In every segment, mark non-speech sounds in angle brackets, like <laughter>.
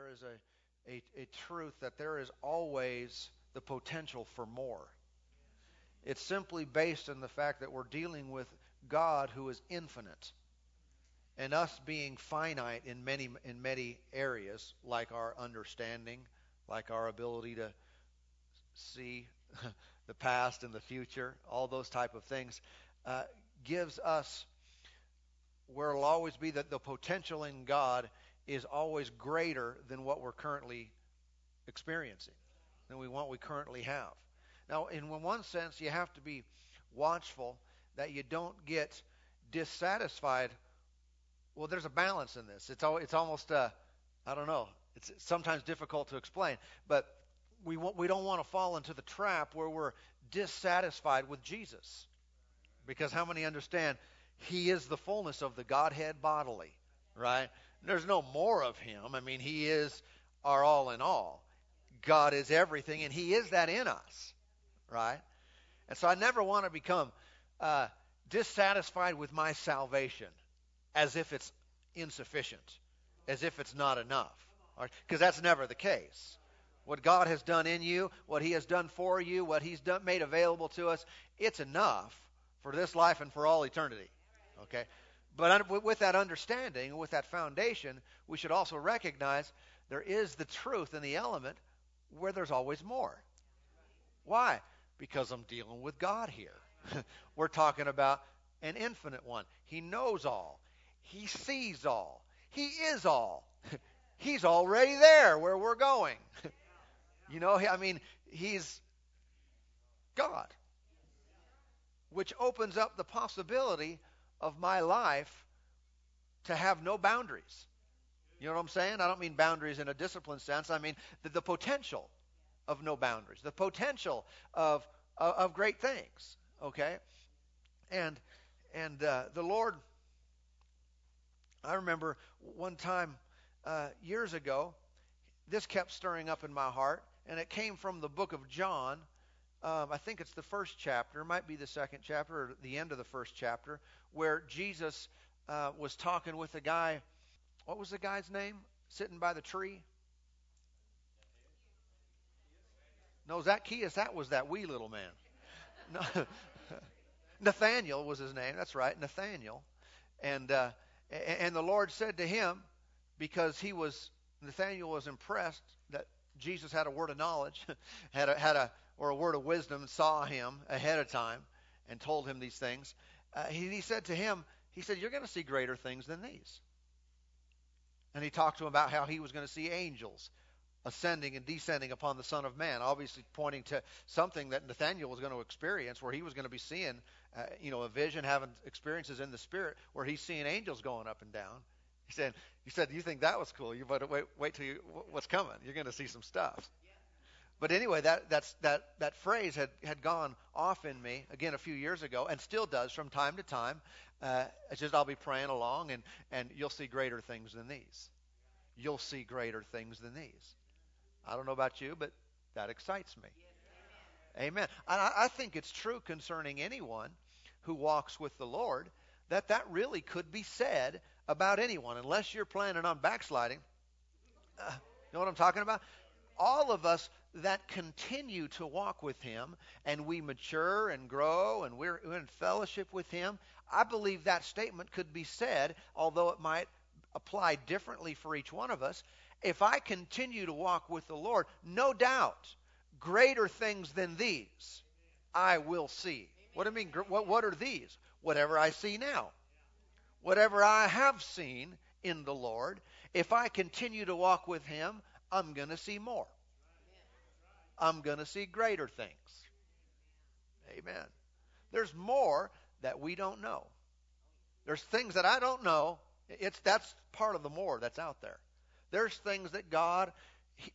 there is a, a, a truth that there is always the potential for more. It's simply based on the fact that we're dealing with God who is infinite and us being finite in many in many areas like our understanding, like our ability to see <laughs> the past and the future, all those type of things, uh, gives us where it'll always be that the potential in God is always greater than what we're currently experiencing, than we what we currently have. Now, in one sense, you have to be watchful that you don't get dissatisfied. Well, there's a balance in this. It's al- it's almost uh, I don't know. It's sometimes difficult to explain, but we w- we don't want to fall into the trap where we're dissatisfied with Jesus, because how many understand He is the fullness of the Godhead bodily, right? There's no more of Him. I mean, He is our all in all. God is everything, and He is that in us right? And so I never want to become uh, dissatisfied with my salvation as if it's insufficient, as if it's not enough. Because right? that's never the case. What God has done in you, what He has done for you, what He's done, made available to us, it's enough for this life and for all eternity. Okay? But with that understanding, with that foundation, we should also recognize there is the truth in the element where there's always more. Why? because I'm dealing with God here. <laughs> We're talking about an infinite one. He knows all, He sees all, He is all. <laughs> He's already there where we're going. <laughs> you know, I mean, He's God, which opens up the possibility of my life to have no boundaries. You know what I'm saying? I don't mean boundaries in a discipline sense. I mean the, the potential of no boundaries, the potential of, of, of great things. Okay? And, and uh, the Lord, I remember one time uh, years ago, this kept stirring up in my heart, and it came from the book of John. Um, I think it's the first chapter, might be the second chapter, or the end of the first chapter, where Jesus uh, was talking with a guy. What was the guy's name? Sitting by the tree. No, Zacchaeus, that was that wee little man. <laughs> No, <laughs> Nathaniel was his name. That's right, Nathaniel. And uh, and the Lord said to him, because he was Nathaniel was impressed that Jesus had a word of knowledge, <laughs> had a, had a or a word of wisdom, saw him ahead of time, and told him these things. Uh, he, he said to him, he said, "You're going to see greater things than these." And he talked to him about how he was going to see angels ascending and descending upon the Son of Man, obviously pointing to something that Nathaniel was going to experience, where he was going to be seeing, uh, you know, a vision, having experiences in the Spirit, where he's seeing angels going up and down. He said, "He said, you think that was cool? You better wait, wait till you what's coming. You're going to see some stuff." But anyway, that that's that that phrase had had gone off in me again a few years ago, and still does from time to time. Uh, it's just I'll be praying along, and and you'll see greater things than these. You'll see greater things than these. I don't know about you, but that excites me. Amen. And I, I think it's true concerning anyone who walks with the Lord that that really could be said about anyone, unless you're planning on backsliding. Uh, you know what I'm talking about? All of us that continue to walk with Him and we mature and grow and we're in fellowship with Him, I believe that statement could be said, although it might apply differently for each one of us, if I continue to walk with the Lord, no doubt, greater things than these I will see. What do I mean? What, what are these? Whatever I see now. Whatever I have seen in the Lord, if I continue to walk with Him, I'm going to see more. I'm going to see greater things. Amen. There's more that we don't know. There's things that I don't know. It's that's part of the more that's out there. There's things that God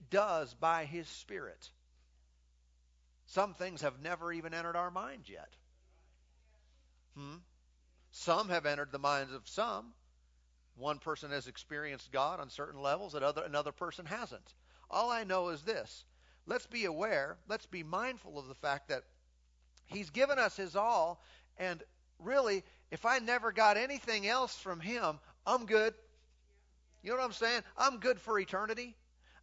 does by His Spirit. Some things have never even entered our minds yet. Hmm? Some have entered the minds of some. One person has experienced God on certain levels that other, another person hasn't. All I know is this. Let's be aware, let's be mindful of the fact that He's given us His all, and really, if I never got anything else from Him, I'm good. You know what I'm saying? I'm good for eternity.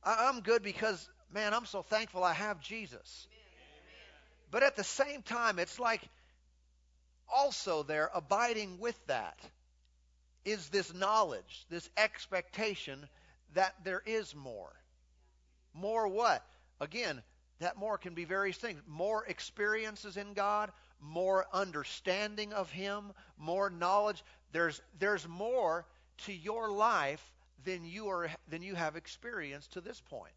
I'm good because, man, I'm so thankful I have Jesus. But at the same time, it's like also there, abiding with that, is this knowledge, this expectation that there is more. More what? Again, that more can be various things. More experiences in God, more understanding of Him, more knowledge. There's, there's more to your life than you, are, than you have experienced to this point.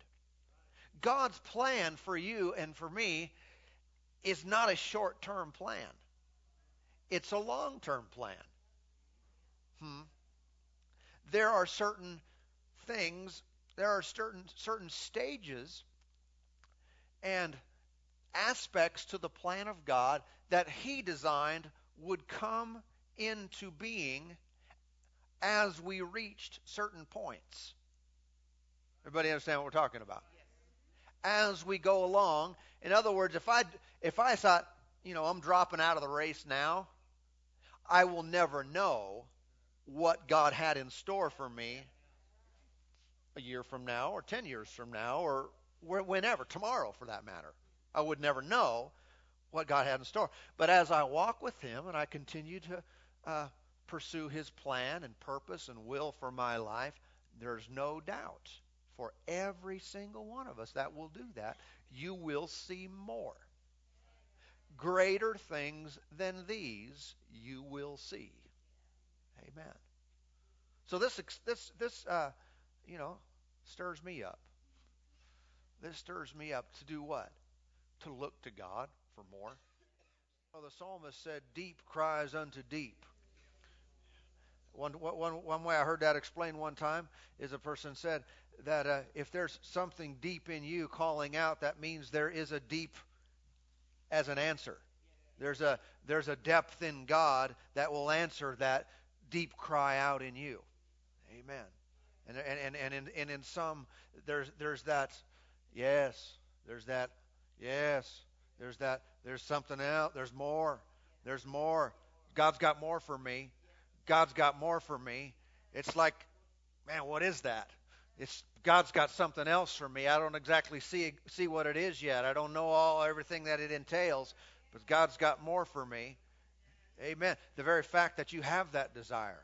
God's plan for you and for me is not a short term plan, it's a long term plan. Hmm. There are certain things, there are certain, certain stages and aspects to the plan of God that He designed would come into being as we reached certain points. Everybody understand what we're talking about? As we go along. In other words, if I if I thought, you know, I'm dropping out of the race now, I will never know what God had in store for me a year from now or 10 years from now or whenever, tomorrow for that matter. I would never know what God had in store. But as I walk with Him and I continue to uh, pursue His plan and purpose and will for my life, there's no doubt for every single one of us that will do that, you will see more. Greater things than these you will see. Amen. So this this this uh, you know stirs me up. This stirs me up to do what? To look to God for more. Well, the psalmist said, "Deep cries unto deep." One, one, one way I heard that explained one time is a person said that uh, if there's something deep in you calling out, that means there is a deep as an answer. There's a there's a depth in God that will answer that deep cry out in you. Amen. And and and, and in and in some there's there's that yes, there's that yes, there's that there's something else, there's more. There's more. God's got more for me. God's got more for me. It's like, man, what is that? It's God's got something else for me. I don't exactly see see what it is yet. I don't know all everything that it entails, but God's got more for me. Amen. The very fact that you have that desire.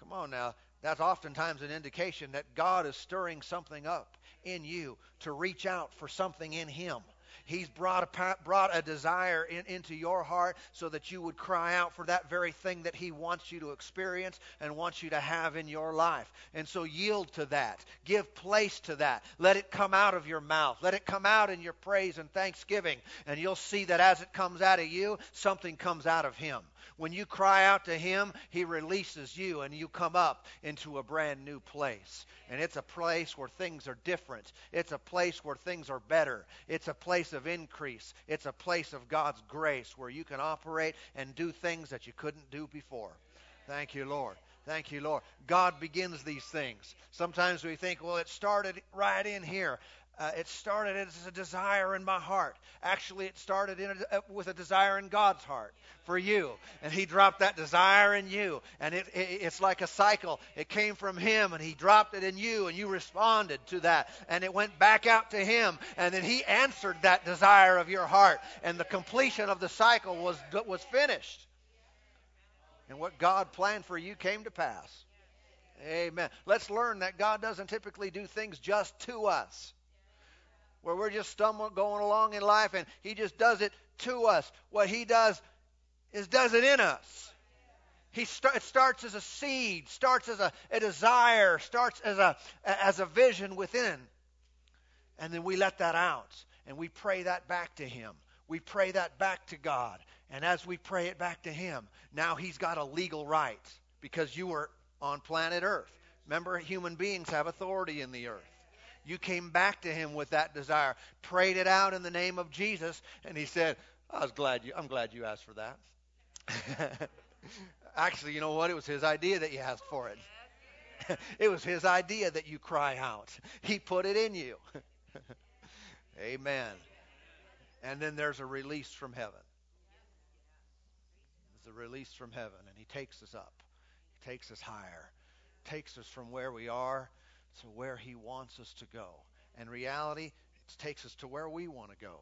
Come on now. That's oftentimes an indication that God is stirring something up in you to reach out for something in Him. He's brought a, brought a desire in, into your heart so that you would cry out for that very thing that He wants you to experience and wants you to have in your life. And so yield to that. Give place to that. Let it come out of your mouth. Let it come out in your praise and thanksgiving. And you'll see that as it comes out of you, something comes out of Him. When you cry out to Him, He releases you and you come up into a brand new place. And it's a place where things are different. It's a place where things are better. It's a place of increase. It's a place of God's grace where you can operate and do things that you couldn't do before. Thank you, Lord. Thank you, Lord. God begins these things. Sometimes we think, well, it started right in here. Uh, it started as a desire in my heart. Actually, it started a, uh, with a desire in God's heart for you. And He dropped that desire in you. And it, it, it's like a cycle. It came from Him, and He dropped it in you, and you responded to that. And it went back out to Him, and then He answered that desire of your heart. And the completion of the cycle was, was finished. And what God planned for you came to pass. Amen. Let's learn that God doesn't typically do things just to us where we're just stumbling, going along in life, and He just does it to us. What He does is does it in us. He start, it starts as a seed, starts as a, a desire, starts as a as a vision within, and then we let that out, and we pray that back to Him. We pray that back to God, and as we pray it back to Him, now He's got a legal right because you were on planet Earth. Remember, human beings have authority in the earth. You came back to him with that desire, prayed it out in the name of Jesus, and he said, I was glad you I'm glad you asked for that. <laughs> Actually, you know what? It was his idea that you asked for it. <laughs> it was his idea that you cry out. <laughs> He put it in you. Amen. And then there's a release from heaven. There's a release from heaven, and he takes us up. He takes us higher. Takes us from where we are to where He wants us to go. And reality, it takes us to where we want to go.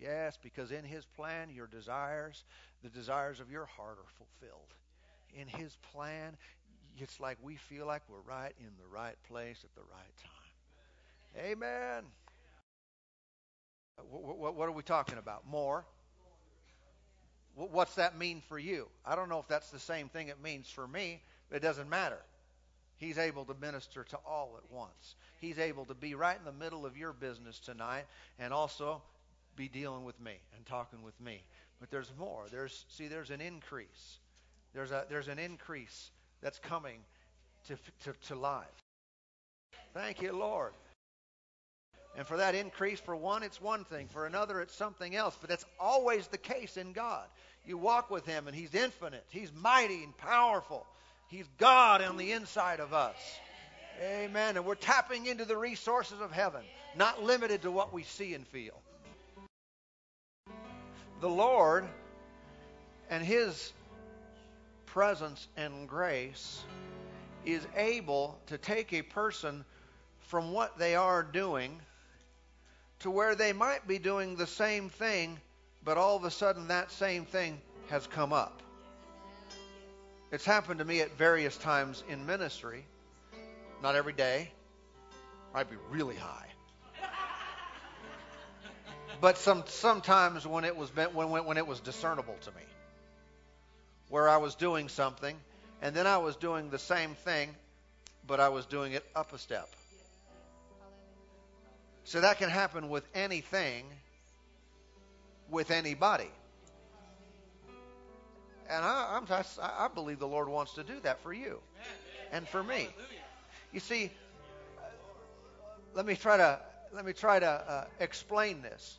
Yes, because in His plan, your desires, the desires of your heart are fulfilled. In His plan, it's like we feel like we're right in the right place at the right time. Amen. What, what, are we talking about? More. What's that mean for you? I don't know if that's the same thing it means for me, it doesn't matter. He's able to minister to all at once. He's able to be right in the middle of your business tonight and also be dealing with me and talking with me. But there's more. There's see there's an increase. There's a there's an increase that's coming to to, to life. Thank you, Lord. And for that increase, for one, it's one thing. For another, it's something else. But that's always the case in God. You walk with Him, and He's infinite. He's mighty and powerful. He's God on the inside of us. Amen. And we're tapping into the resources of heaven, not limited to what we see and feel. The Lord and His presence and grace is able to take a person from what they are doing to where they might be doing the same thing, but all of a sudden that same thing has come up. It's happened to me at various times in ministry. Not every day. Might be really high. but some sometimes when it was when when it was discernible to me, where I was doing something, and then I was doing the same thing, but I was doing it up a step. So that can happen with anything, with anybody. And I, I'm, I believe the Lord wants to do that for you and for me. You see, let me try to let me try to uh, explain this.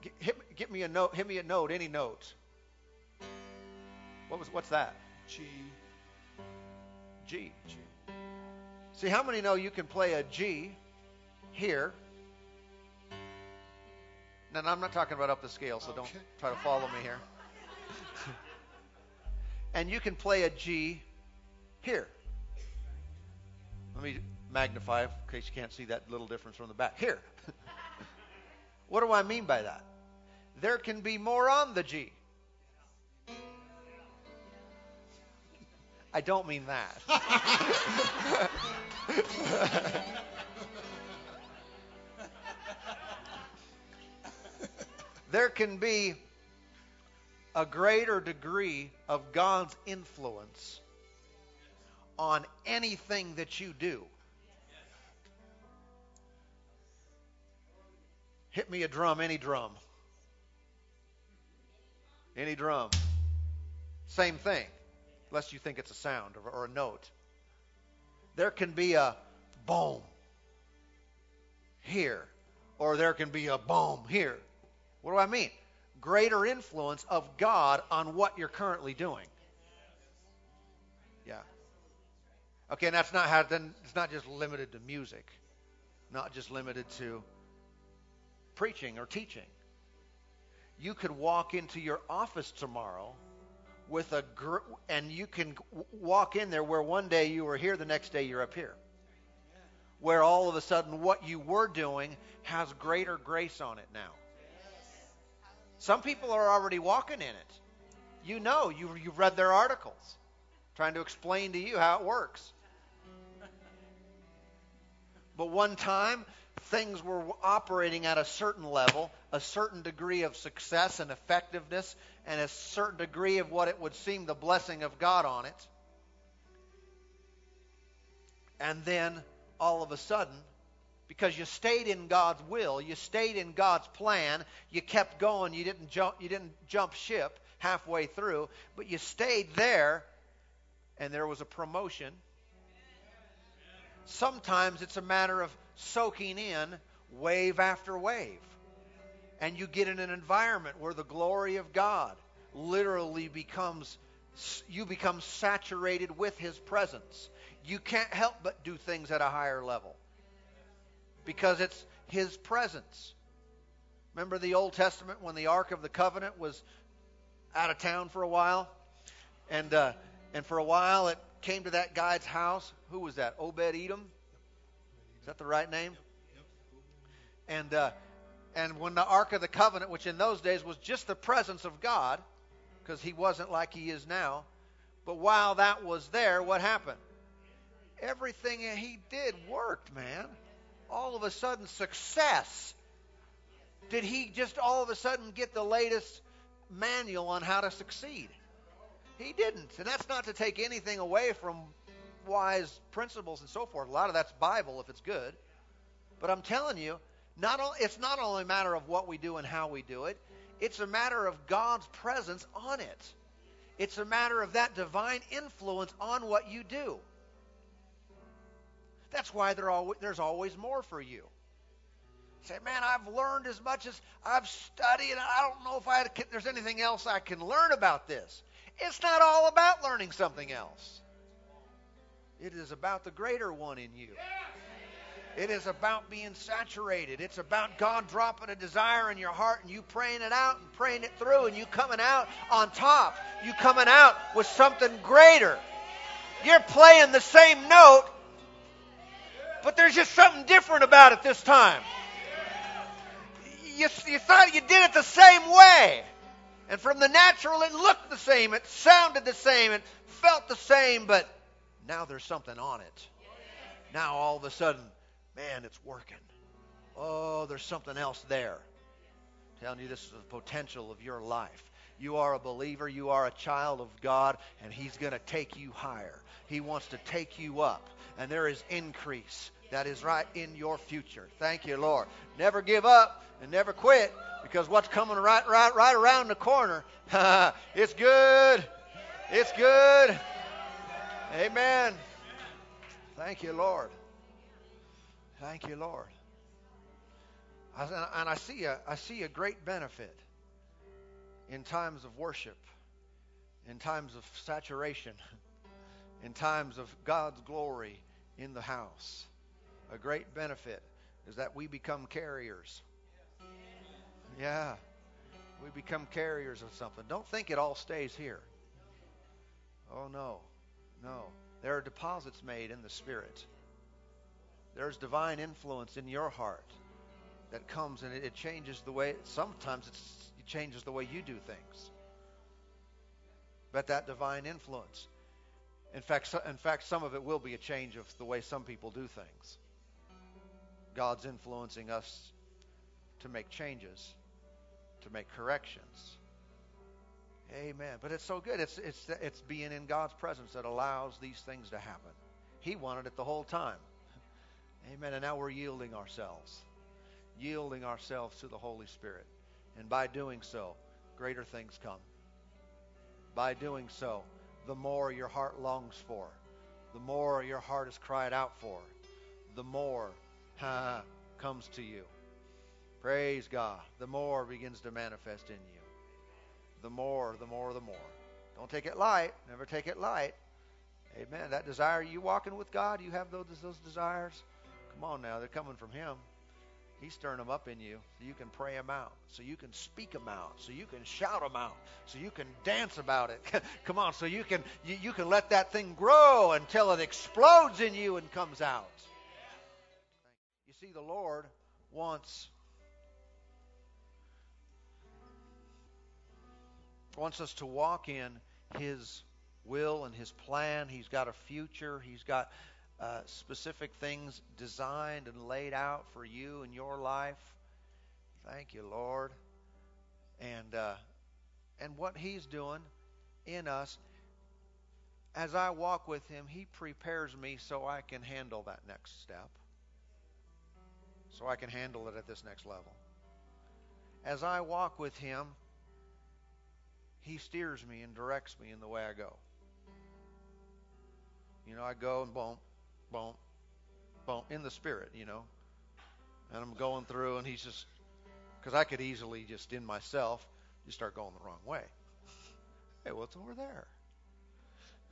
Get, hit, get me a note. Hit me a note. Any note? What was what's that? G. G. G. See, how many know you can play a G here. Now, I'm not talking about up the scale, so don't try to follow me here. <laughs> and you can play a G here. Let me magnify in case you can't see that little difference from the back. Here. <laughs> what do I mean by that? There can be more on the G. I don't mean that. <laughs> there can be a greater degree of God's influence on anything that you do. Hit me a drum, any drum. Any drum. Same thing, unless you think it's a sound or, or a note. There can be a boom here, or there can be a boom here. What do I mean? Greater influence of God on what you're currently doing. Yeah. Okay, and that's not how. Then it's not just limited to music, not just limited to preaching or teaching. You could walk into your office tomorrow with a gr- and you can walk in there where one day you were here, the next day you're up here. Where all of a sudden what you were doing has greater grace on it now. Some people are already walking in it. You know, you, you've read their articles trying to explain to you how it works. But one time, things were operating at a certain level, a certain degree of success and effectiveness, and a certain degree of what it would seem the blessing of God on it. And then, all of a sudden, because you stayed in God's will, you stayed in God's plan, you kept going, you didn't jump you didn't jump ship halfway through, but you stayed there and there was a promotion. Sometimes it's a matter of soaking in wave after wave. And you get in an environment where the glory of God literally becomes you become saturated with his presence. You can't help but do things at a higher level because it's his presence. Remember the Old Testament when the Ark of the Covenant was out of town for a while? And, uh, and for a while it came to that guy's house. Who was that? Obed Edom? Is that the right name? And uh, and when the Ark of the Covenant, which in those days was just the presence of God, because he wasn't like he is now, but while that was there, what happened? Everything he did worked, man. All of a sudden, success. Did he just all of a sudden get the latest manual on how to succeed? He didn't. And that's not to take anything away from wise principles and so forth. A lot of that's Bible if it's good. But I'm telling you, not only, it's not only a matter of what we do and how we do it, it's a matter of God's presence on it. It's a matter of that divine influence on what you do. That's why there's always more for you. Say, man, I've learned as much as I've studied, and I don't know if I there's anything else I can learn about this. It's not all about learning something else. It is about the greater one in you. It is about being saturated. It's about God dropping a desire in your heart and you praying it out and praying it through and you coming out on top. You coming out with something greater. You're playing the same note, but there's just something different about it this time. You, you thought you did it the same way. And from the natural, it looked the same, it sounded the same, it felt the same, but now there's something on it. Now all of a sudden, man, it's working. Oh, there's something else there. I'm telling you, this is the potential of your life. You are a believer, you are a child of God, and He's going to take you higher. He wants to take you up, and there is increase that is right in your future. Thank you, Lord. Never give up and never quit because what's coming right, right, right around the corner, <laughs> it's good. It's good. Amen. Thank you, Lord. Thank you, Lord. And I see a, I see a great benefit in times of worship, in times of saturation, <laughs> in times of God's glory in the house. A great benefit is that we become carriers. Yeah. We become carriers of something. Don't think it all stays here. Oh, no. No. There are deposits made in the Spirit. There's divine influence in your heart that comes and it, changes the way, sometimes it changes the way you do things. But that divine influence. In fact, in fact, some of it will be a change of the way some people do things. God's influencing us to make changes, to make corrections. Amen. But it's so good. It's it's it's being in God's presence that allows these things to happen. He wanted it the whole time. <laughs> Amen. And now we're yielding ourselves, yielding ourselves to the Holy Spirit. And by doing so, greater things come. By doing so, the more your heart longs for, the more your heart is cried out for, the more comes to you. Praise God. The more begins to manifest in you. The more, the more, the more. Don't take it light. Never take it light. Amen. That desire, you walking with God, you have those, those desires. Come on now, they're coming from Him. He's stirring them up in you so you can pray them out, so you can speak them out, so you can shout them out, so you can dance about it. <laughs> Come on, so you can you, you can let that thing grow until it explodes in you and comes out. You see, the Lord wants wants us to walk in His will and His plan. He's got a future. He's got uh, specific things designed and laid out for you in your life. Thank you, Lord. And uh, and what He's doing in us, as I walk with Him, He prepares me so I can handle that next step. So I can handle it at this next level. As I walk with Him, He steers me and directs me in the way I go. You know, I go and boom, boom, boom, in the spirit, you know. And I'm going through, and he's just, because I could easily just in myself, just start going the wrong way. <laughs> Hey, what's over there?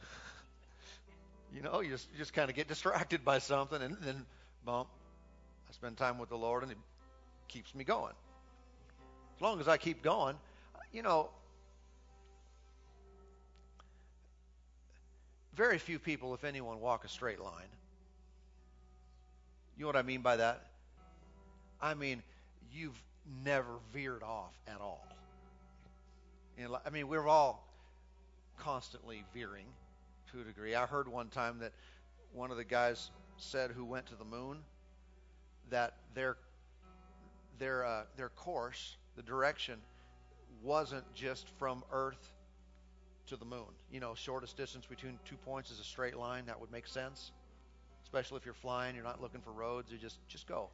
<laughs> you know, you just, just kind of get distracted by something, and then, bump, I spend time with the Lord, and it keeps me going. As long as I keep going, you know, very few people, if anyone, walk a straight line. You know what I mean by that? I mean, you've never veered off at all. You know, I mean, we're all constantly veering to a degree. I heard one time that one of the guys said who went to the moon that their their uh, their course, the direction, wasn't just from Earth to the moon. You know, shortest distance between two points is a straight line. That would make sense, especially if you're flying. You're not looking for roads. You just just go.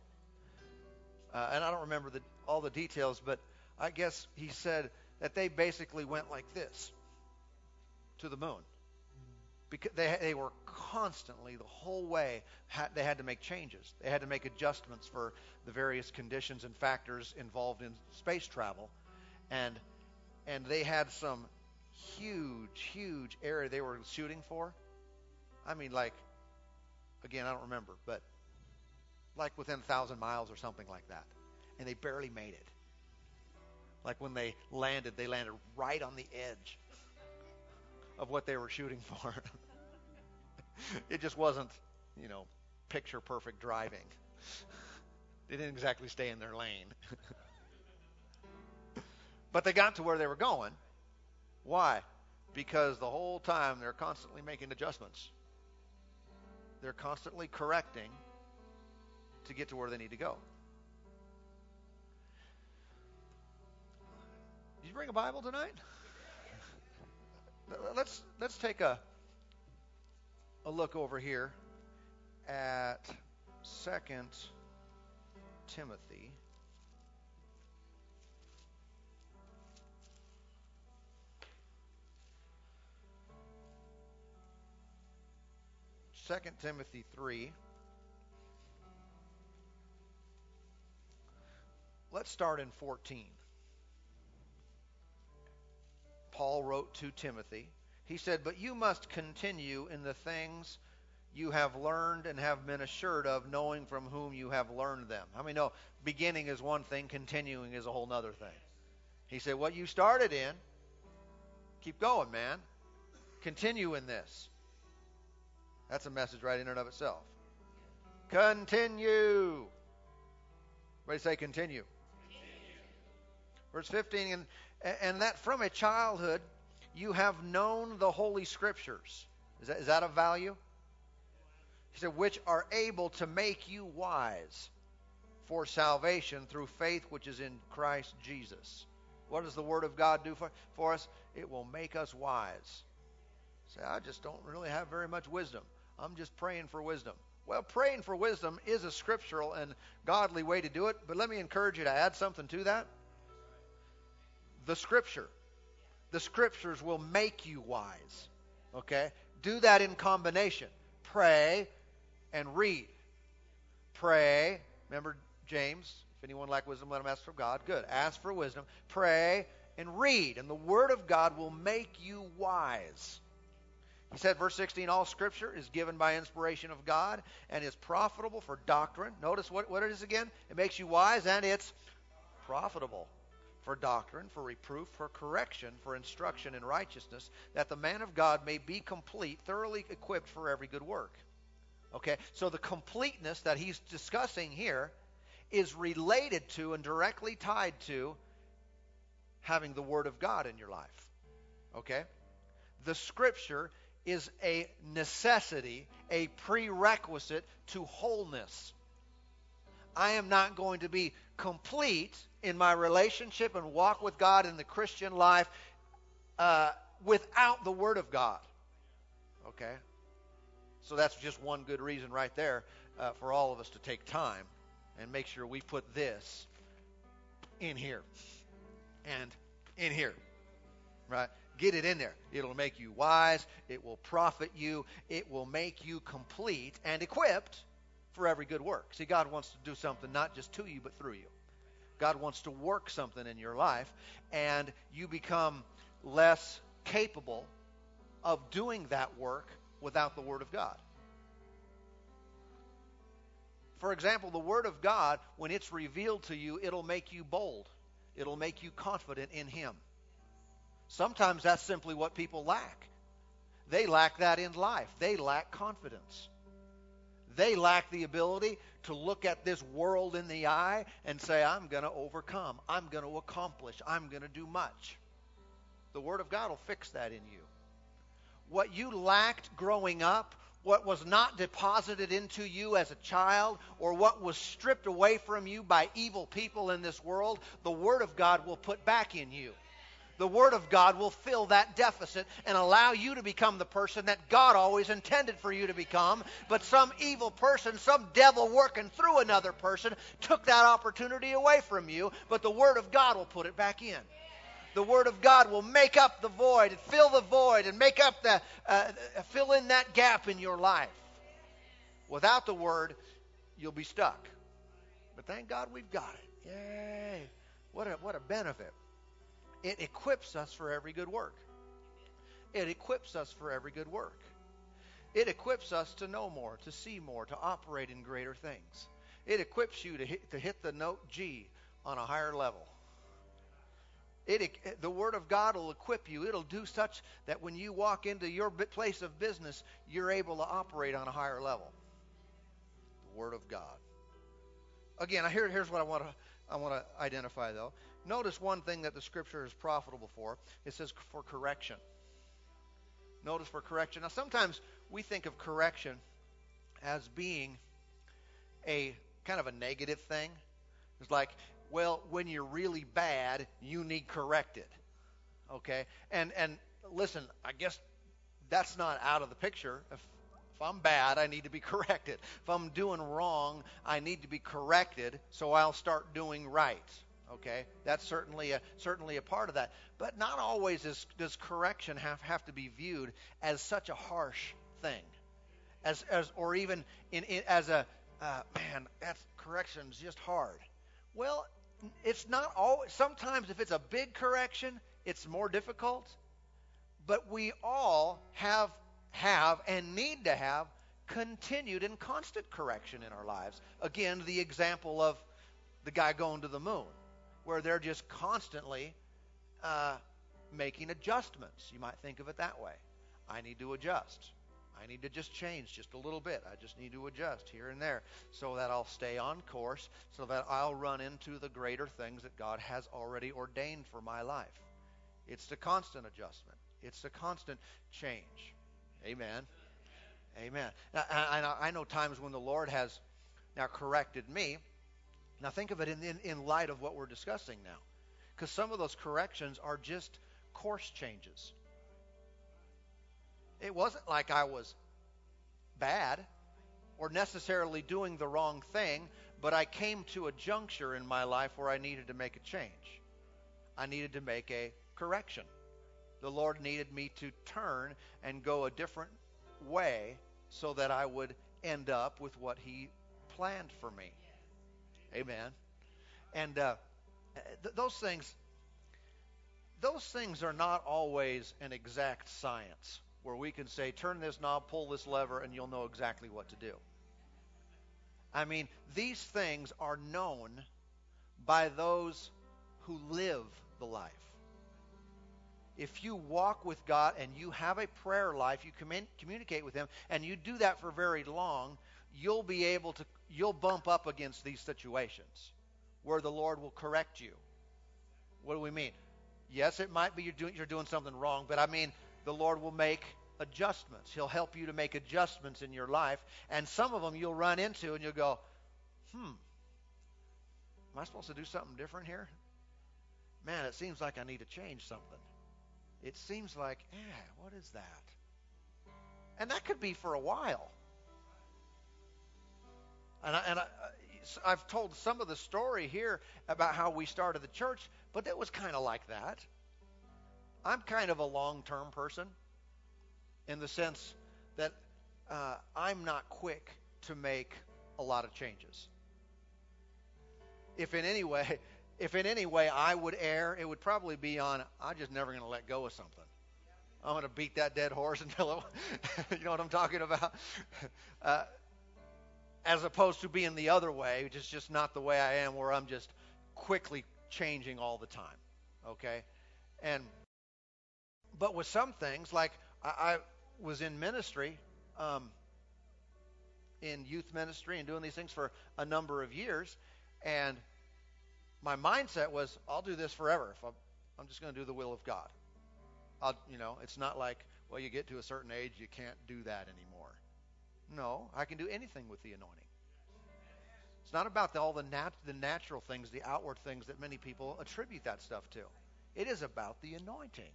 Uh, and I don't remember the, all the details, but I guess he said that they basically went like this to the moon because they they were constantly the whole way had, they had to make changes. They had to make adjustments for the various conditions and factors involved in space travel, and and they had some huge huge area they were shooting for. I mean, like again, I don't remember, but like within a thousand miles or something like that, and they barely made it. Like when they landed, they landed right on the edge of what they were shooting <laughs> for. it just wasn't, you know, picture perfect driving. They didn't exactly stay in their lane. <laughs> but they got to where they were going. Why? Because the whole time they're constantly making adjustments. They're constantly correcting to get to where they need to go. Did you bring a Bible tonight? <laughs> let's let's take a a look over here at Second Timothy. Second Timothy three. Let's start in 14. Paul wrote to Timothy. He said, But you must continue in the things you have learned and have been assured of, knowing from whom you have learned them. How many know beginning is one thing, continuing is a whole other thing? He said, What you started in, keep going, man. Continue in this. That's a message right in and of itself. Continue. Everybody say continue. continue. Verse 15, and and that from a childhood you have known the Holy Scriptures. Is that, is that of value? He said, which are able to make you wise for salvation through faith which is in Christ Jesus. What does the Word of God do for, for us? It will make us wise. Say, I just don't really have very much wisdom. I'm just praying for wisdom. Well, praying for wisdom is a scriptural and godly way to do it, but let me encourage you to add something to that the Scripture. The Scriptures will make you wise. Okay? Do that in combination. Pray and read. Pray. Remember James? If anyone lack wisdom, let him ask from God. Good. Ask for wisdom. Pray and read. And the Word of God will make you wise. He said, verse 16, all scripture is given by inspiration of God and is profitable for doctrine. Notice what, what it is again? It makes you wise and it's profitable for doctrine, for reproof, for correction, for instruction in righteousness, that the man of God may be complete, thoroughly equipped for every good work. Okay, so the completeness that he's discussing here is related to and directly tied to having the Word of God in your life. Okay? The Scripture is a necessity, a prerequisite to wholeness. I am not going to be complete in my relationship and walk with God in the Christian life uh, without the Word of God. Okay? So that's just one good reason right there uh, for all of us to take time and make sure we put this in here and in here. Right? Get it in there. It'll make you wise. It will profit you. It will make you complete and equipped for every good work. See, God wants to do something not just to you, but through you. God wants to work something in your life, and you become less capable of doing that work without the Word of God. For example, the Word of God, when it's revealed to you, it'll make you bold. It'll make you confident in Him. Sometimes that's simply what people lack. they lack that in life. They lack confidence. They lack the ability to look at this world in the eye and say, I'm going to overcome. I'm going to accomplish. I'm going to do much. The Word of God will fix that in you. What you lacked growing up, what was not deposited into you as a child, or what was stripped away from you by evil people in this world, the Word of God will put back in you the Word of God will fill that deficit and allow you to become the person that God always intended for you to become. But some evil person, some devil working through another person, took that opportunity away from you. But the Word of God will put it back in. The Word of God will make up the void and fill the void and make up the, uh, fill in that gap in your life. Without the Word, you'll be stuck. But thank God we've got it. Yay! What a, what a benefit. It equips us for every good work. It equips us for every good work. It equips us to know more, to see more, to operate in greater things. It equips you to hit, to hit the note G on a higher level. It, the Word of God will equip you. It'll do such that when you walk into your place of business, you're able to operate on a higher level. The Word of God. Again, here, here's what I want to I want to identify though. Notice one thing that the scripture is profitable for. It says for correction. Notice for correction. Now, sometimes we think of correction as being a kind of a negative thing. It's like, well, when you're really bad, you need corrected. Okay? And and listen, I guess that's not out of the picture. If if I'm bad, I need to be <laughs> corrected. If I'm doing wrong, I need to be corrected so I'll start doing right. Okay, that's certainly a certainly a part of that. But not always is, does correction have, have to be viewed as such a harsh thing, as, as or even in, in as a uh, man. That's correction's just hard. Well, it's not always. Sometimes if it's a big correction, it's more difficult. But we all have have and need to have continued and constant correction in our lives. Again, the example of the guy going to the moon where they're just constantly uh, making adjustments. You might think of it that way. I need to adjust. I need to just change just a little bit. I just need to adjust here and there so that I'll stay on course, so that I'll run into the greater things that God has already ordained for my life. It's the constant adjustment, it's the constant change. Amen. Amen. Now, I, I know times when the Lord has now corrected me now think of it in, in, in light of what we're discussing now. Because some of those corrections are just course changes. It wasn't like I was bad or necessarily doing the wrong thing, but I came to a juncture in my life where I needed to make a change. I needed to make a correction. The Lord needed me to turn and go a different way so that I would end up with what He planned for me. Amen. And uh, th- those things, those things are not always an exact science where we can say, turn this knob, pull this lever, and you'll know exactly what to do. I mean, these things are known by those who live the life. If you walk with God and you have a prayer life, you communicate with Him, and you do that for very long, you'll be able to you'll bump up against these situations where the Lord will correct you. What do we mean? Yes, it might be you're doing, you're doing something wrong, but I mean the Lord will make adjustments. He'll help you to make adjustments in your life, and some of them you'll run into and you'll go, "Hmm, am I supposed to do something different here? Man, it seems like I need to change something. It seems like, yeah, what is that?" And that could be for a while. And, I, and I, I've told some of the story here about how we started the church, but it was kind of like that. I'm kind of a long term person in the sense that uh, I'm not quick to make a lot of changes. If in any way, <laughs> if in any way I would err, it would probably be on I'm just never going to let go of something. I'm going to beat that dead horse <laughs> until it, <laughs> you know what I'm talking about. Uh, as opposed to being the other way, which is just not the way I am, where I'm just quickly changing all the time. Okay? And but with some things, like I, I was in ministry, um, in youth ministry and doing these things for a number of years, and my mindset was, I'll do this forever. If I'm, I'm just going to do the will of God. I'll, you know, it's not like, well, you get to a certain age, you can't do that anymore. No, I can do anything with the anointing. It's not about the, all the, nat- the natural things, the outward things that many people attribute that stuff to. It is about the anointing.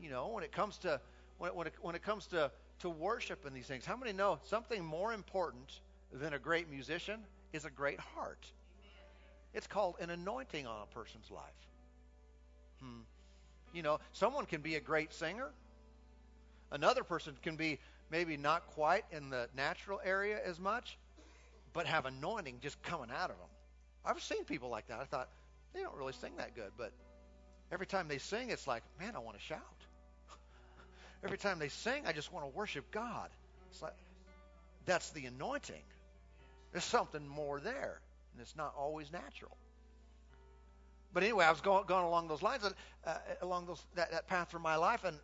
You know, when it comes to when when it, when it comes to to worship and these things, how many know something more important than a great musician is a great heart? It's called an anointing on a person's life. Hmm. You know, someone can be a great singer. Another person can be maybe not quite in the natural area as much, but have anointing just coming out of them. I've seen people like that. I thought they don't really sing that good, but every time they sing, it's like, man, I want to shout. <laughs> every time they sing, I just want to worship God. It's like that's the anointing. There's something more there, and it's not always natural. But anyway, I was going, going along those lines, uh, along those that, that path for my life, and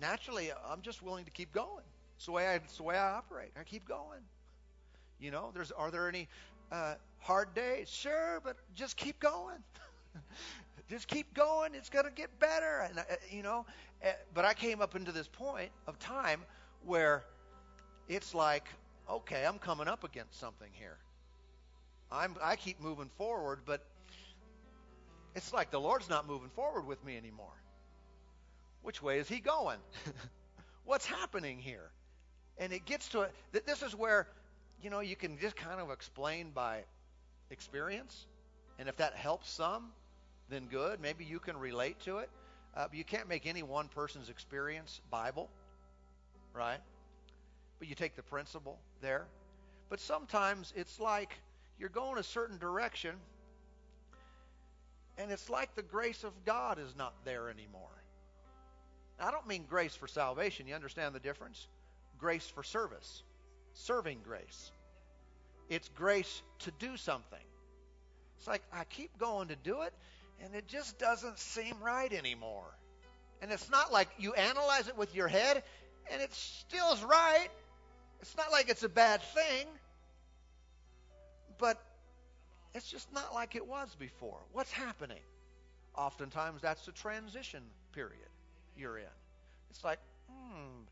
naturally, I'm just willing to keep going. It's the way I, it's the way I operate. I keep going. You know, there's are there any uh, hard days? Sure, but just keep going. <laughs> just keep going. It's to get better. And uh, you know, uh, but I came up into this point of time where it's like, okay, I'm coming up against something here. I'm I keep moving forward, but it's like the Lord's not moving forward with me anymore. Which way is he going? <laughs> What's happening here? And it gets to it. This is where you know, you can just kind of explain by experience. And if that helps some, then good. Maybe you can relate to it. Uh, but you can't make any one person's experience Bible, right? But you take the principle there. But sometimes it's like you're going a certain direction, and it's like the grace of God is not there anymore. I don't mean grace for salvation. You understand the difference? Grace for service serving grace. It's grace to do something. It's like I keep going to do it, and it just doesn't seem right anymore. And it's not like you analyze it with your head, and it still is right. It's not like it's a bad thing, but it's just not like it was before. What's happening? Oftentimes, that's the transition period you're in. It's like, hmm,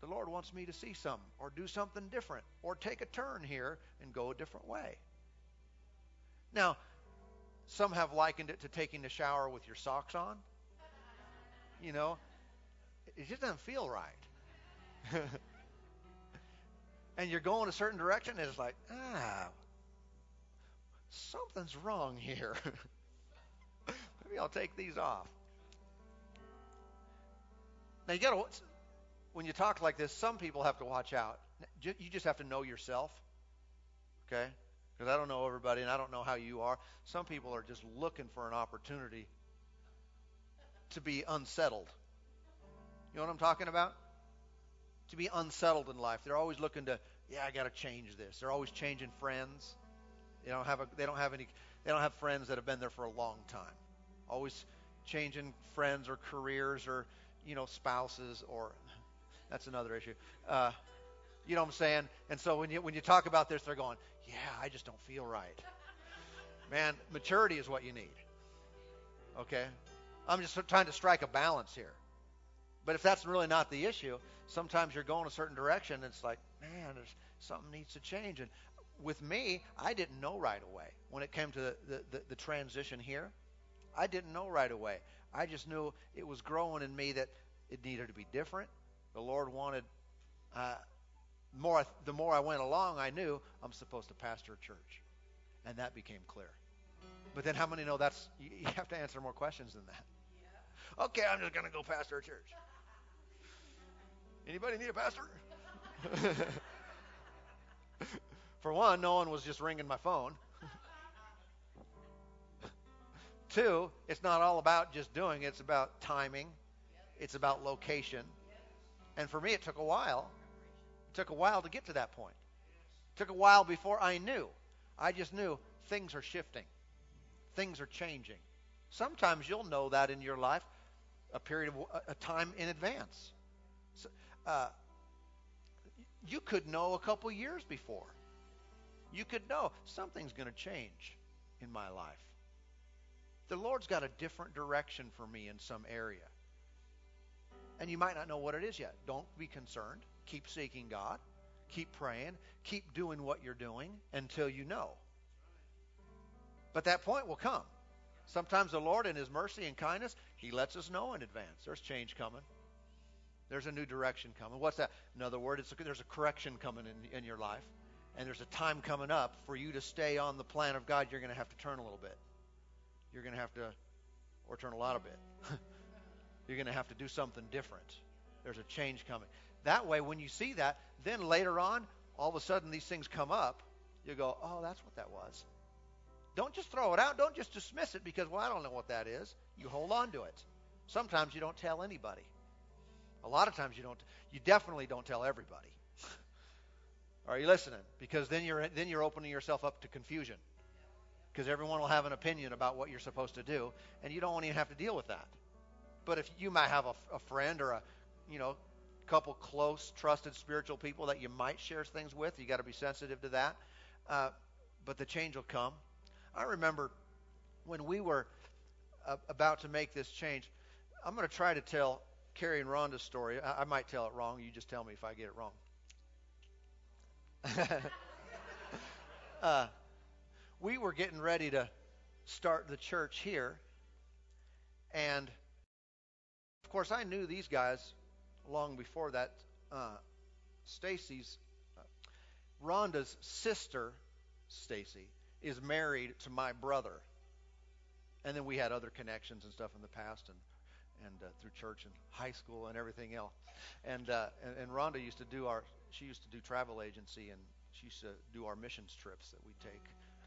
the Lord wants me to see something or do something different or take a turn here and go a different way. Now, some have likened it to taking a shower with your socks on. You know, it just doesn't feel right. <laughs> and you're going a certain direction, and it's like, ah, something's wrong here. <laughs> Maybe I'll take these off. Now you got to when you talk like this, some people have to watch out. You just have to know yourself, okay? Because I don't know everybody and I don't know how you are. Some people are just looking for an opportunity to be unsettled. You know what I'm talking about? To be unsettled in life. They're always looking to, yeah, I got to change this. They're always changing friends. They don't have a, they don't have any they don't have friends that have been there for a long time. Always changing friends or careers or you know spouses or that's another issue. Uh, you know what I'm saying? And so when you when you talk about this, they're going, "Yeah, I just don't feel right." Man, maturity is what you need. Okay, I'm just trying to strike a balance here. But if that's really not the issue, sometimes you're going a certain direction, and it's like, man, there's something needs to change. And with me, I didn't know right away when it came to the, the, the, the transition here. I didn't know right away. I just knew it was growing in me that it needed to be different the Lord wanted. Uh, more the more I went along, I knew I'm supposed to pastor a church, and that became clear. But then, how many know that's you, you have to answer more questions than that? Yeah. Okay, I'm just going to go pastor a church. Anybody need a pastor? <laughs> For one, no one was just ringing my phone. Two, it's not all about just doing, it's about timing, it's about location, and for me, it took a while. It took a while to get to that point. It took a while before I knew. I just knew things are shifting, things are changing. Sometimes you'll know that in your life a period of a time in advance. So, uh, you could know a couple years before. You could know something's going to change in my life. The Lord's got a different direction for me in some area. And you might not know what it is yet. Don't be concerned. Keep seeking God. Keep praying. Keep doing what you're doing until you know. But that point will come. Sometimes the Lord, in His mercy and kindness, He lets us know in advance. There's change coming. There's a new direction coming. What's that? In other words, a, there's a correction coming in, in your life. And there's a time coming up for you to stay on the plan of God. You're going to have to turn a little bit. You're going to have to, or turn a lot of bit. <laughs> you're going to have to do something different. There's a change coming. That way, when you see that, then later on, all of a sudden these things come up. You go, oh, that's what that was. Don't just throw it out. Don't just dismiss it because, well, I don't know what that is. You hold on to it. Sometimes you don't tell anybody. A lot of times you don't. You definitely don't tell everybody. <laughs> Are you listening? Because then you're then you're opening yourself up to confusion. Because everyone will have an opinion about what you're supposed to do, and you don't want to even have to deal with that. But if you might have a, a friend or a, you know, couple close, trusted spiritual people that you might share things with, you got to be sensitive to that. Uh, but the change will come. I remember when we were uh, about to make this change. I'm going to try to tell Carrie and Rhonda's story. I, I might tell it wrong. You just tell me if I get it wrong. <laughs> uh, we were getting ready to start the church here, and of course, I knew these guys long before that. Uh, Stacy's, uh, Rhonda's sister, Stacy, is married to my brother, and then we had other connections and stuff in the past, and and uh, through church and high school and everything else. And, uh, and and Rhonda used to do our she used to do travel agency and she used to do our missions trips that we take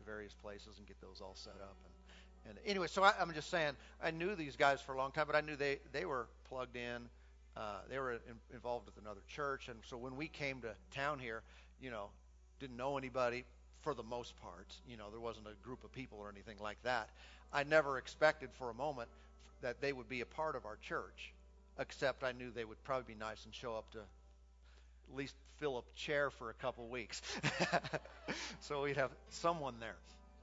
various places and get those all set up. And and anyway, so I, I'm just saying I knew these guys for a long time, but I knew they they were plugged in. Uh, they were in, involved with another church, and so when we came to town here, you know, didn't know anybody for the most part. You know, there wasn't a group of people or anything like that. I never expected for a moment that they would be a part of our church, except I knew they would probably be nice and show up to at least fill a chair for a couple weeks. <laughs> so we'd have someone there.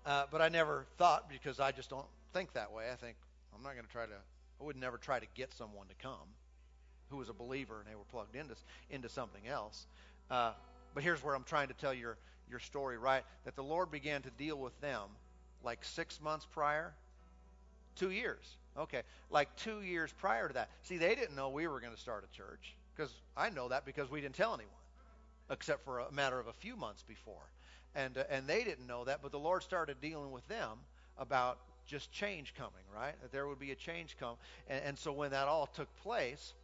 Uh, but I never thought because I just don't think that way. I think I'm not going to try to. I would never try to get someone to come who was a believer and they were plugged into into something else. Uh, but here's where I'm trying to tell your your story right. That the Lord began to deal with them like six months prior, two years. Okay, like two years prior to that. See, they didn't know we were going to start a church because I know that because we didn't tell anyone, except for a matter of a few months before, and uh, and they didn't know that. But the Lord started dealing with them about just change coming, right? That there would be a change come, and, and so when that all took place,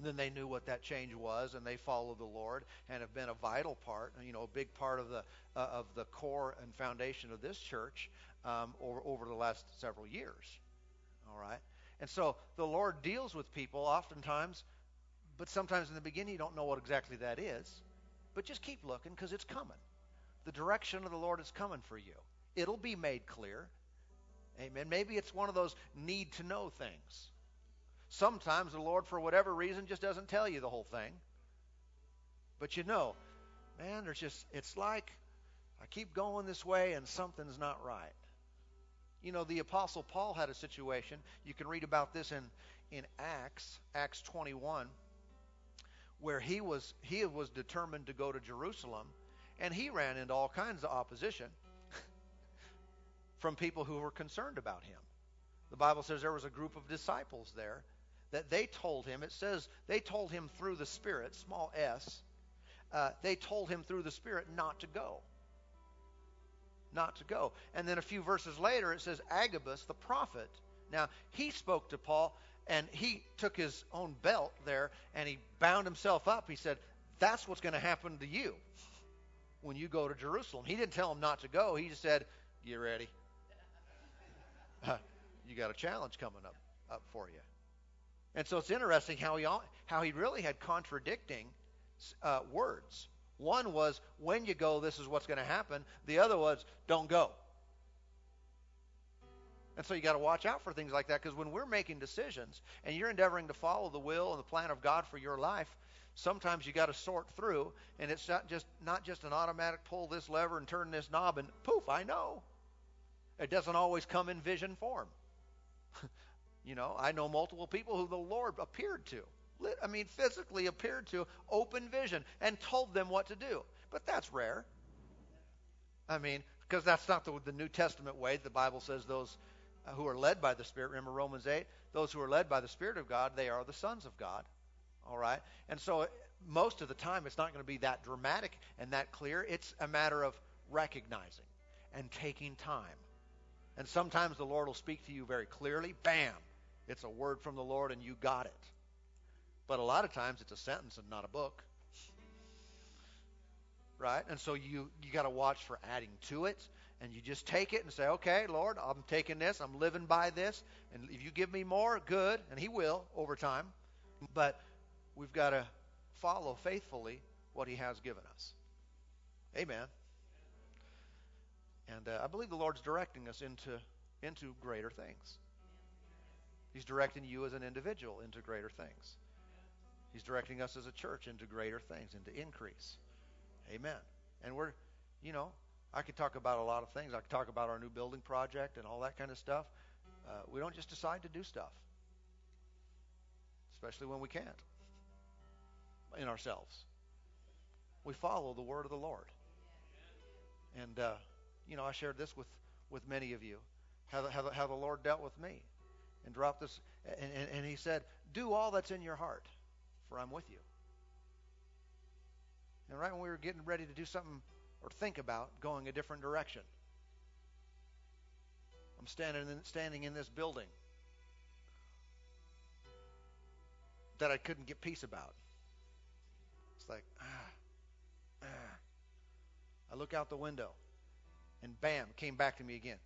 then they knew what that change was, and they followed the Lord and have been a vital part, you know, a big part of the uh, of the core and foundation of this church um, over over the last several years. All right? And so the Lord deals with people oftentimes, but sometimes in the beginning you don't know what exactly that is. But just keep looking because it's coming. The direction of the Lord is coming for you. It'll be made clear. Amen. Maybe it's one of those need to know things. Sometimes the Lord, for whatever reason, just doesn't tell you the whole thing. But you know, man, there's just, it's like I keep going this way and something's not right. You know, the Apostle Paul had a situation. You can read about this in, in Acts, Acts 21, where he was, he was determined to go to Jerusalem, and he ran into all kinds of opposition <laughs> from people who were concerned about him. The Bible says there was a group of disciples there that they told him, it says they told him through the Spirit, small s, uh, they told him through the Spirit not to go not to go. And then a few verses later, it says Agabus, the prophet. Now, he spoke to Paul, and he took his own belt there, and he bound himself up. He said, That's what's going to happen to you when you go to Jerusalem. He didn't tell him not to go. He just said, Get ready. <laughs> you got a challenge coming up, up for you. And so it's interesting how he, how he really had contradicting uh, words. One was, when you go, this is what's going to happen. The other was, don't go. And so you got to watch out for things like that because when we're making decisions and you're endeavoring to follow the will and the plan of God for your life, sometimes you got to sort through, and it's not just not just an automatic pull this lever and turn this knob and poof, I know. It doesn't always come in vision form. <laughs> you know, I know multiple people who the Lord appeared to. I mean, physically appeared to, open vision, and told them what to do. But that's rare. I mean, because that's not the, the New Testament way. The Bible says those who are led by the Spirit, remember Romans 8, those who are led by the Spirit of God, they are the sons of God. All right? And so most of the time it's not going to be that dramatic and that clear. It's a matter of recognizing and taking time. And sometimes the Lord will speak to you very clearly. Bam! It's a word from the Lord and you got it. But a lot of times it's a sentence and not a book. Right? And so you you got to watch for adding to it and you just take it and say, "Okay, Lord, I'm taking this. I'm living by this. And if you give me more, good, and he will over time. But we've got to follow faithfully what he has given us. Amen. And uh, I believe the Lord's directing us into into greater things. He's directing you as an individual into greater things. He's directing us as a church into greater things, into increase. Amen. And we're, you know, I could talk about a lot of things. I could talk about our new building project and all that kind of stuff. Uh, we don't just decide to do stuff, especially when we can't in ourselves. We follow the word of the Lord. And, uh, you know, I shared this with, with many of you, how the, how, the, how the Lord dealt with me and dropped this. And, and, and he said, do all that's in your heart, for I'm with you. And right when we were getting ready to do something or think about going a different direction, I'm standing in, standing in this building that I couldn't get peace about. It's like, ah, ah. I look out the window, and bam, came back to me again.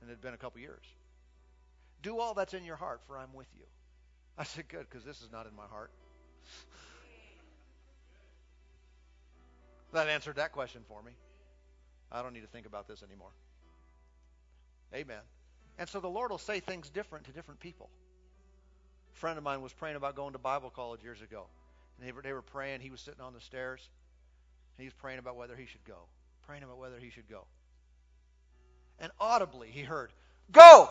And it had been a couple years. Do all that's in your heart, for I'm with you. I said, good, because this is not in my heart. That answered that question for me. I don't need to think about this anymore. Amen. And so the Lord will say things different to different people. A friend of mine was praying about going to Bible college years ago. And they were, they were praying. He was sitting on the stairs. he was praying about whether he should go. Praying about whether he should go. And audibly he heard, Go!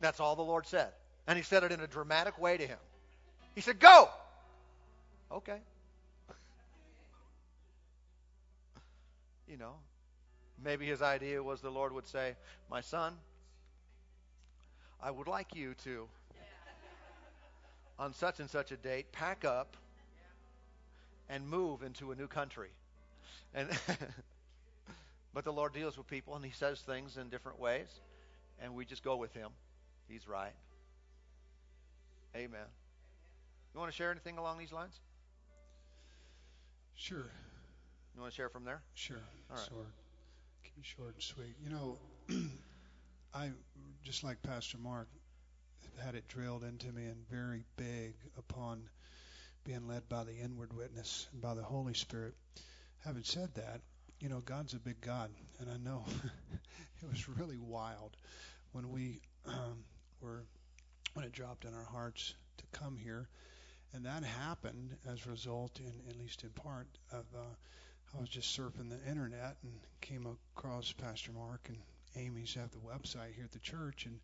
That's all the Lord said. And he said it in a dramatic way to him. He said, Go! Okay. You know, maybe his idea was the Lord would say, My son, I would like you to on such and such a date, pack up and move into a new country. And <laughs> but the Lord deals with people and he says things in different ways and we just go with him. He's right. Amen. You want to share anything along these lines? Sure. You want to share from there? Sure. All right. Short. Keep it short and sweet. You know, <clears throat> I just like Pastor Mark had it drilled into me and very big upon being led by the inward witness and by the Holy Spirit. Having said that, you know, God's a big God, and I know <laughs> it was really wild when we um, <clears throat> were when it dropped in our hearts to come here, and that happened as a result, in at least in part, of uh, I was just surfing the internet and came across Pastor Mark and Amy's at the website here at the church, and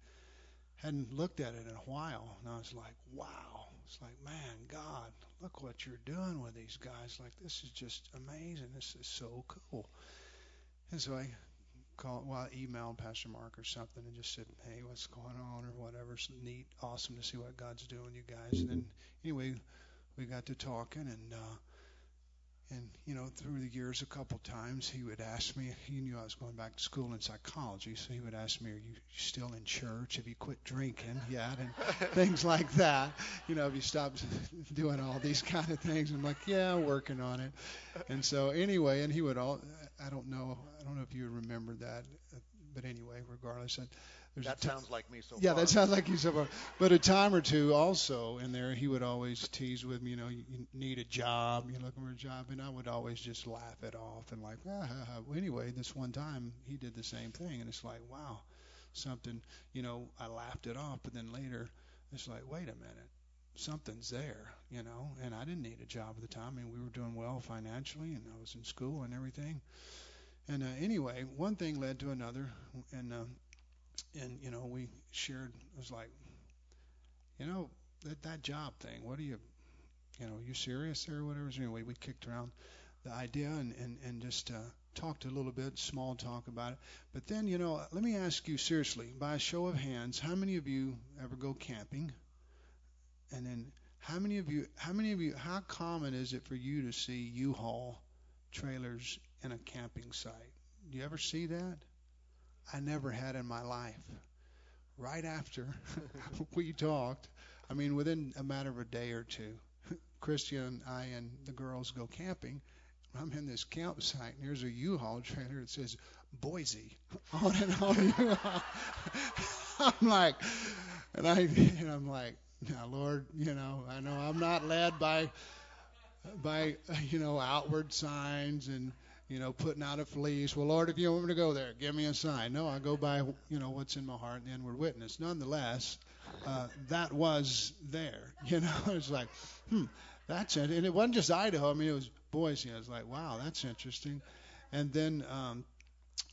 hadn't looked at it in a while, and I was like, wow. It's like, man, God, look what you're doing with these guys. Like, this is just amazing. This is so cool. And so I called, well, I emailed Pastor Mark or something and just said, hey, what's going on or whatever. It's neat, awesome to see what God's doing, you guys. And then, anyway, we got to talking, and uh, and, you know, through the years, a couple times, he would ask me, he knew I was going back to school in psychology, so he would ask me, Are you still in church? Have you quit drinking yet? And <laughs> things like that. You know, have you stopped doing all these kind of things? I'm like, Yeah, working on it. And so, anyway, and he would all, I don't know, I don't know if you remember that, but anyway, regardless, I, there's that a sounds like me so far. yeah, far. that sounds like you so far. But a time or two also in there, he would always tease with me, you know, you, need a job, you're looking for a job, and I would always just laugh it off and like, ah, ha, ha. Anyway, this one time he did the same thing, and it's like, wow, something, you know, I laughed it off, but then later it's like, wait a minute, something's there, you know, and I didn't need a job at the time. I mean, we were doing well financially, and I was in school and everything. And uh, anyway, one thing led to another, and uh, and you know we shared. It was like, you know, that that job thing. What are you, you know, you serious there or whatever? So anyway, we kicked around the idea and and and just uh, talked a little bit, small talk about it. But then, you know, let me ask you seriously, by a show of hands, how many of you ever go camping? And then, how many of you? How many of you? How common is it for you to see U-Haul trailers in a camping site? Do you ever see that? I never had in my life. Right after <laughs> we talked, I mean, within a matter of a day or two, <laughs> Christian I and the girls go camping. I'm in this campsite, and there's a U-Haul trailer that says Boise <laughs> on and on. I'm like, and I, and I'm like, now, Lord, you know, I know I'm not led by, by, you know, outward signs and you know, putting out a fleece. Well, Lord, if you want me to go there, give me a sign. No, I go by, you know, what's in my heart and the inward witness. Nonetheless, uh, that was there. <laughs> You know, it's like, hmm, that's it. And it wasn't just Idaho. I mean, it was Boise. I was like, wow, that's interesting. And then, um,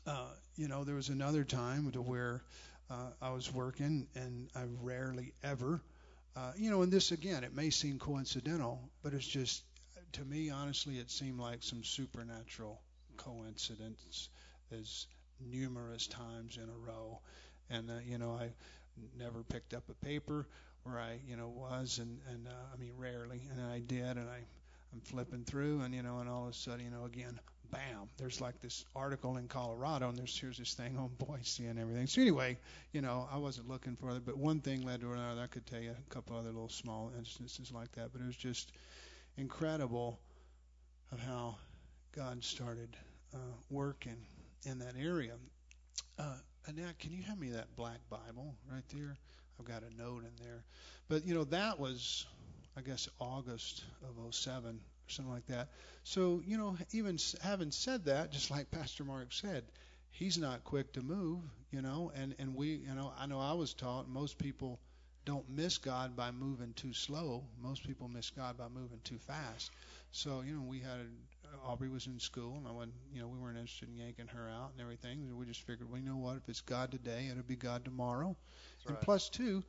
uh, you know, there was another time to where uh, I was working, and I rarely ever, uh, you know, and this again, it may seem coincidental, but it's just to me, honestly, it seemed like some supernatural coincidence as numerous times in a row. And, uh, you know, I never picked up a paper where I, you know, was, and, and uh, I mean, rarely, and I did, and I, I'm flipping through, and, you know, and all of a sudden, you know, again, bam, there's like this article in Colorado, and there's here's this thing on Boise and everything. So anyway, you know, I wasn't looking for it, but one thing led to another. I could tell you a couple other little small instances like that, but it was just incredible of how God started uh, working in that area. Uh, Annette, can you hand me that black Bible right there? I've got a note in there. But, you know, that was, I guess, August of 07 or something like that. So, you know, even having said that, just like Pastor Mark said, he's not quick to move, you know, and, and we, you know, I know I was taught most people don't miss God by moving too slow. Most people miss God by moving too fast. So, you know, we had Aubrey was in school, and I wasn't, you know, we weren't interested in yanking her out and everything. We just figured, well, you know what? If it's God today, it'll be God tomorrow. That's and right. plus, two,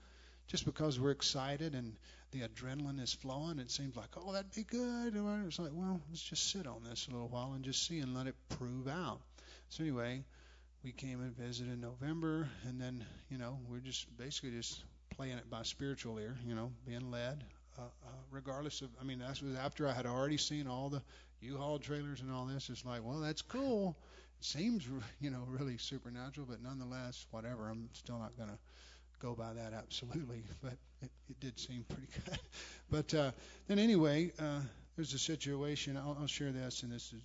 just because we're excited and the adrenaline is flowing, it seems like, oh, that'd be good. And it's like, well, let's just sit on this a little while and just see and let it prove out. So anyway, we came and visited in November, and then, you know, we're just basically just playing it by spiritual ear, you know, being led. Uh, uh, regardless of, I mean, that was after I had already seen all the U-Haul trailers and all this. It's like, well, that's cool. It seems, you know, really supernatural, but nonetheless, whatever. I'm still not going to go by that absolutely, <laughs> but it, it did seem pretty good. <laughs> but uh, then anyway, uh, there's a situation. I'll, I'll share this, and this has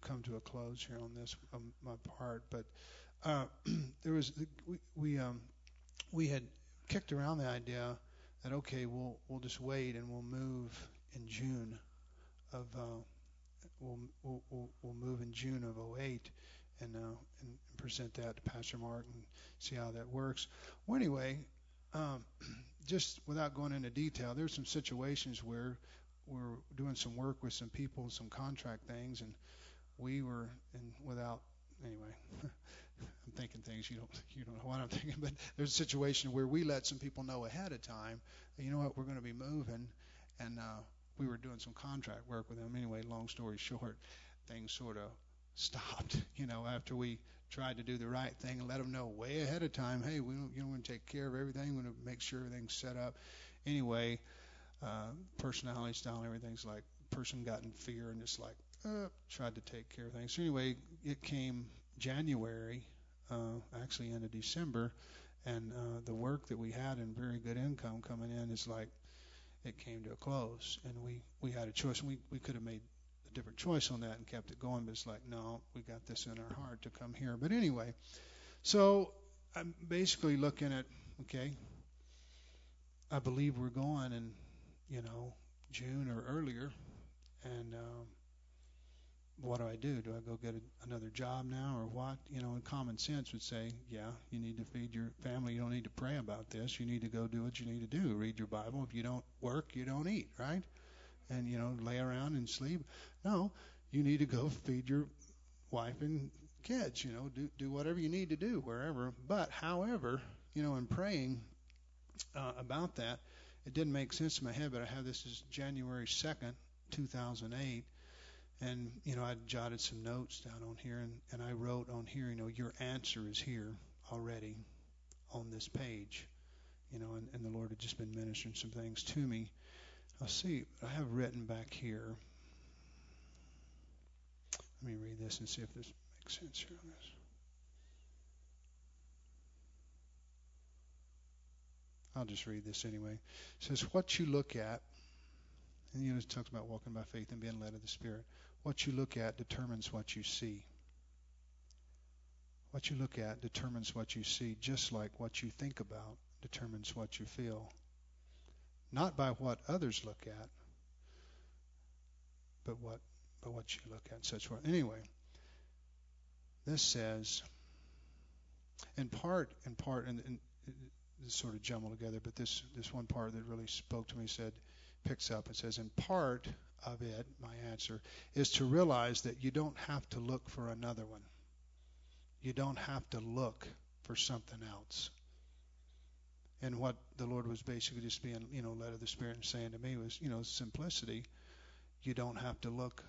come to a close here on this um, my part. But uh, <clears throat> there was we we, um, we had kicked around the idea that okay, we'll we'll just wait and we'll move in June of uh, we'll, we'll we'll move in June of 08 and uh, and present that to Pastor Mark and see how that works. Well, anyway, um, <clears throat> just without going into detail, there's some situations where we're doing some work with some people, and some contract things, and we were and without anyway. <laughs> I'm thinking things you don't you don't know what I'm thinking, but there's a situation where we let some people know ahead of time. You know what, we're going to be moving, and uh, we were doing some contract work with them. Anyway, long story short, things sort of stopped. <laughs> You know, after we tried to do the right thing and let them know way ahead of time, hey, we don't, you know, want to take care of everything. We want to make sure everything's set up. Anyway, uh, personality style everything's like person got in fear and just like uh, tried to take care of things. So anyway, it came January, uh, actually of December, and uh, the work that we had and very good income coming in is like it came to a close, and we we had a choice. We we could have made a different choice on that and kept it going, but it's like no, we got this in our heart to come here. But anyway, so I'm basically looking at okay. I believe we're going in, you know, June or earlier, and um, what do I do? Do I go get a, another job now or what? You know, and common sense would say, yeah, you need to feed your family. You don't need to pray about this. You need to go do what you need to do. Read your Bible. If you don't work, you don't eat, right? And you know, lay around and sleep. No, you need to go feed your wife and kids. You know, do do whatever you need to do wherever. But however, you know, in praying uh, about that, it didn't make sense in my head. But I have this is January 2nd, 2008 and you know I jotted some notes down on here, and, and I wrote on here, you know, your answer is here already on this page, you know, and, and the Lord had just been ministering some things to me. I'll see. I have written back here. Let me read this and see if this makes sense here on this. I'll just read this anyway. It says, What you look at, and you know, it talks about walking by faith and being led of the Spirit. What you look at determines what you see. What you look at determines what you see, just like what you think about determines what you feel. Not by what others look at, but what but what you look at such what anyway this says in part in part and, and this sort of jumbled together but this this one part that really spoke to me said picks up and says in part of it, my answer, is to realize that you don't have to look for another one. You don't have to look for something else. And what the Lord was basically just being, you know, led of the Spirit and saying to me was, you know, simplicity. You don't have to look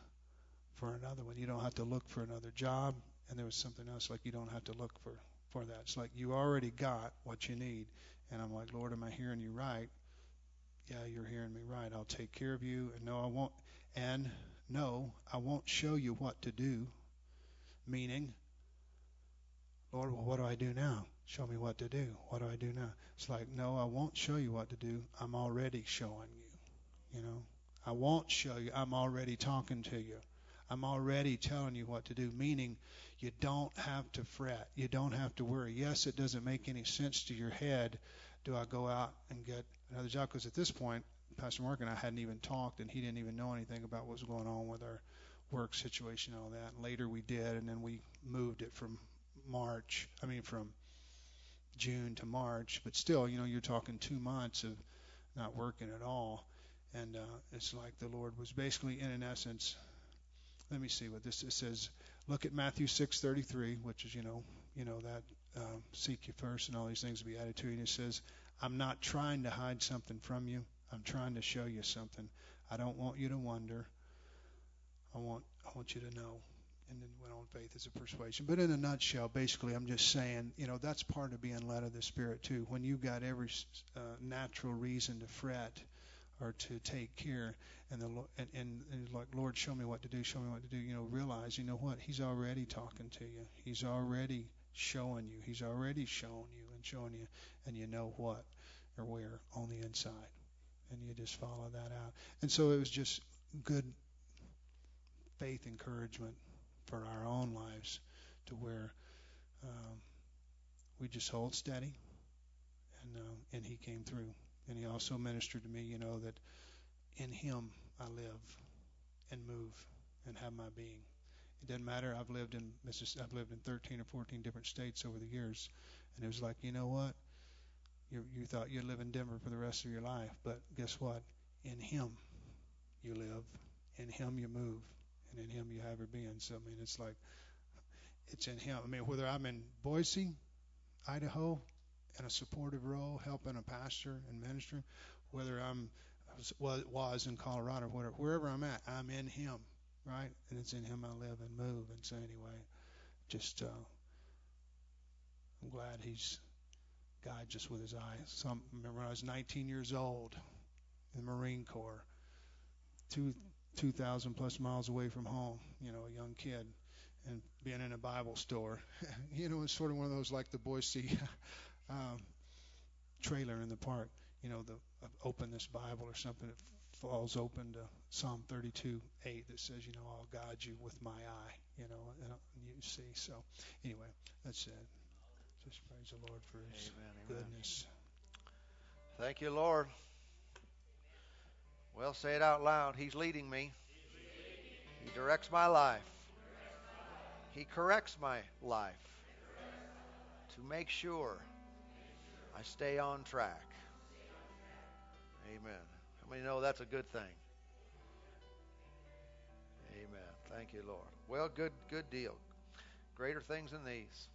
for another one. You don't have to look for another job. And there was something else like you don't have to look for for that. It's like you already got what you need. And I'm like, Lord, am I hearing you right? Yeah, you're hearing me right. I'll take care of you. And no, I won't. And no, I won't show you what to do. Meaning, Lord, well, what do I do now? Show me what to do. What do I do now? It's like, no, I won't show you what to do. I'm already showing you. You know, I won't show you. I'm already talking to you. I'm already telling you what to do. Meaning, you don't have to fret. You don't have to worry. Yes, it doesn't make any sense to your head. Do I go out and get another job because at this point, Pastor Mark and I hadn't even talked, and he didn't even know anything about what was going on with our work situation and all that. And later we did, and then we moved it from March. I mean, from June to March, but still, you know, you're talking two months of not working at all, and uh, it's like the Lord was basically, in an essence. Let me see what this it says. Look at Matthew 6:33, which is, you know, you know that um, seek you first and all these things will be added to you. And it says, I'm not trying to hide something from you. I'm trying to show you something. I don't want you to wonder. I want I want you to know. And then went on faith as a persuasion. But in a nutshell, basically, I'm just saying, you know, that's part of being led of the Spirit too. When you've got every uh, natural reason to fret or to take care, and the and, and, and like, Lord, show me what to do. Show me what to do. You know, realize, you know what? He's already talking to you. He's already showing you. He's already shown you and showing you, and you know what or where on the inside. And you just follow that out. And so it was just good faith encouragement for our own lives to where um, we just hold steady. And, uh, and he came through. And he also ministered to me, you know, that in him I live and move and have my being. It doesn't matter. I've lived in Mississippi. I've lived in 13 or 14 different states over the years, and it was like, you know what? You, you thought you'd live in Denver for the rest of your life, but guess what? In Him, you live. In Him, you move, and in Him, you have your being. So I mean, it's like it's in Him. I mean, whether I'm in Boise, Idaho, in a supportive role, helping a pastor and ministering, whether I'm was, was in Colorado, whatever, wherever I'm at, I'm in Him right? And it's in Him I live and move. And so anyway, just uh, I'm glad He's guided just with His eyes. Some remember when I was 19 years old in the Marine Corps, two 2,000 plus miles away from home. You know, a young kid. And being in a Bible store, <laughs> you know, it's sort of one of those like the Boise <laughs> um, trailer in the park. You know, the uh, open this Bible or something. It falls open to Psalm 32:8 that says, you know, I'll guide you with my eye, you know, and uh, you see. So anyway, that's it. Just praise the Lord for His Amen, amen. goodness. Thank you, Lord. Well, say it out loud. He's leading me. He directs my life. He corrects my life to make sure I stay on track. Amen. Many know that's a good thing? Amen. Thank you, Lord. Well, good good deal. Greater things than these.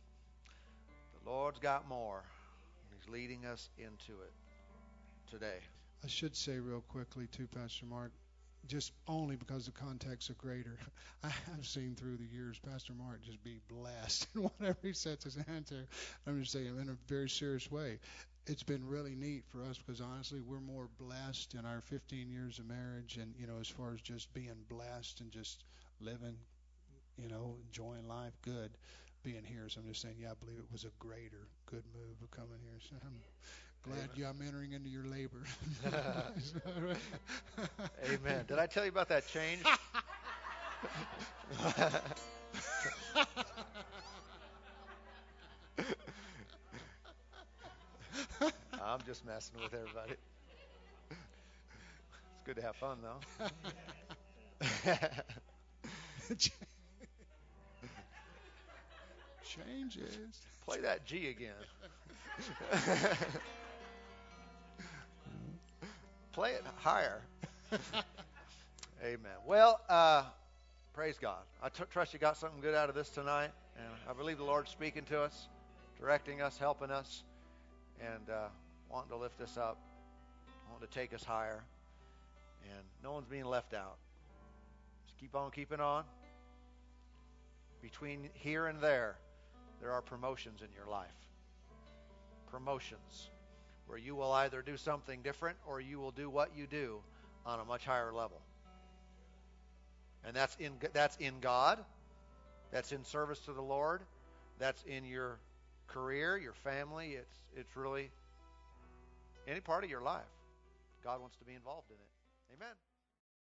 The Lord's got more. He's leading us into it today. I should say real quickly too, Pastor Mark, just only because the contexts are greater. <laughs> I have seen through the years Pastor Mark just be blessed <laughs> in whatever he sets his hand to. I'm just saying in a very serious way. It's been really neat for us because honestly we're more blessed in our 15 years of marriage and you know as far as just being blessed and just living, you know, enjoying life good being here. So I'm just saying, yeah, I believe it was a greater good move of coming here. So I'm glad you I'm entering into your labor. <laughs> Amen. Did I tell you about that change? <laughs> <laughs> I'm just messing with everybody. It's good to have fun, though. <laughs> Changes. Play that G again. Play it higher. Amen. Well, uh, praise God. I t- trust you got something good out of this tonight, and I believe the Lord's speaking to us, directing us, helping us, and uh, wanting to lift us up, wanting to take us higher, and no one's being left out. Just keep on keeping on. Between here and there, there are promotions in your life. Promotions where you will either do something different or you will do what you do on a much higher level. And that's in that's in God. That's in service to the Lord. That's in your career, your family. It's it's really any part of your life. God wants to be involved in it. Amen.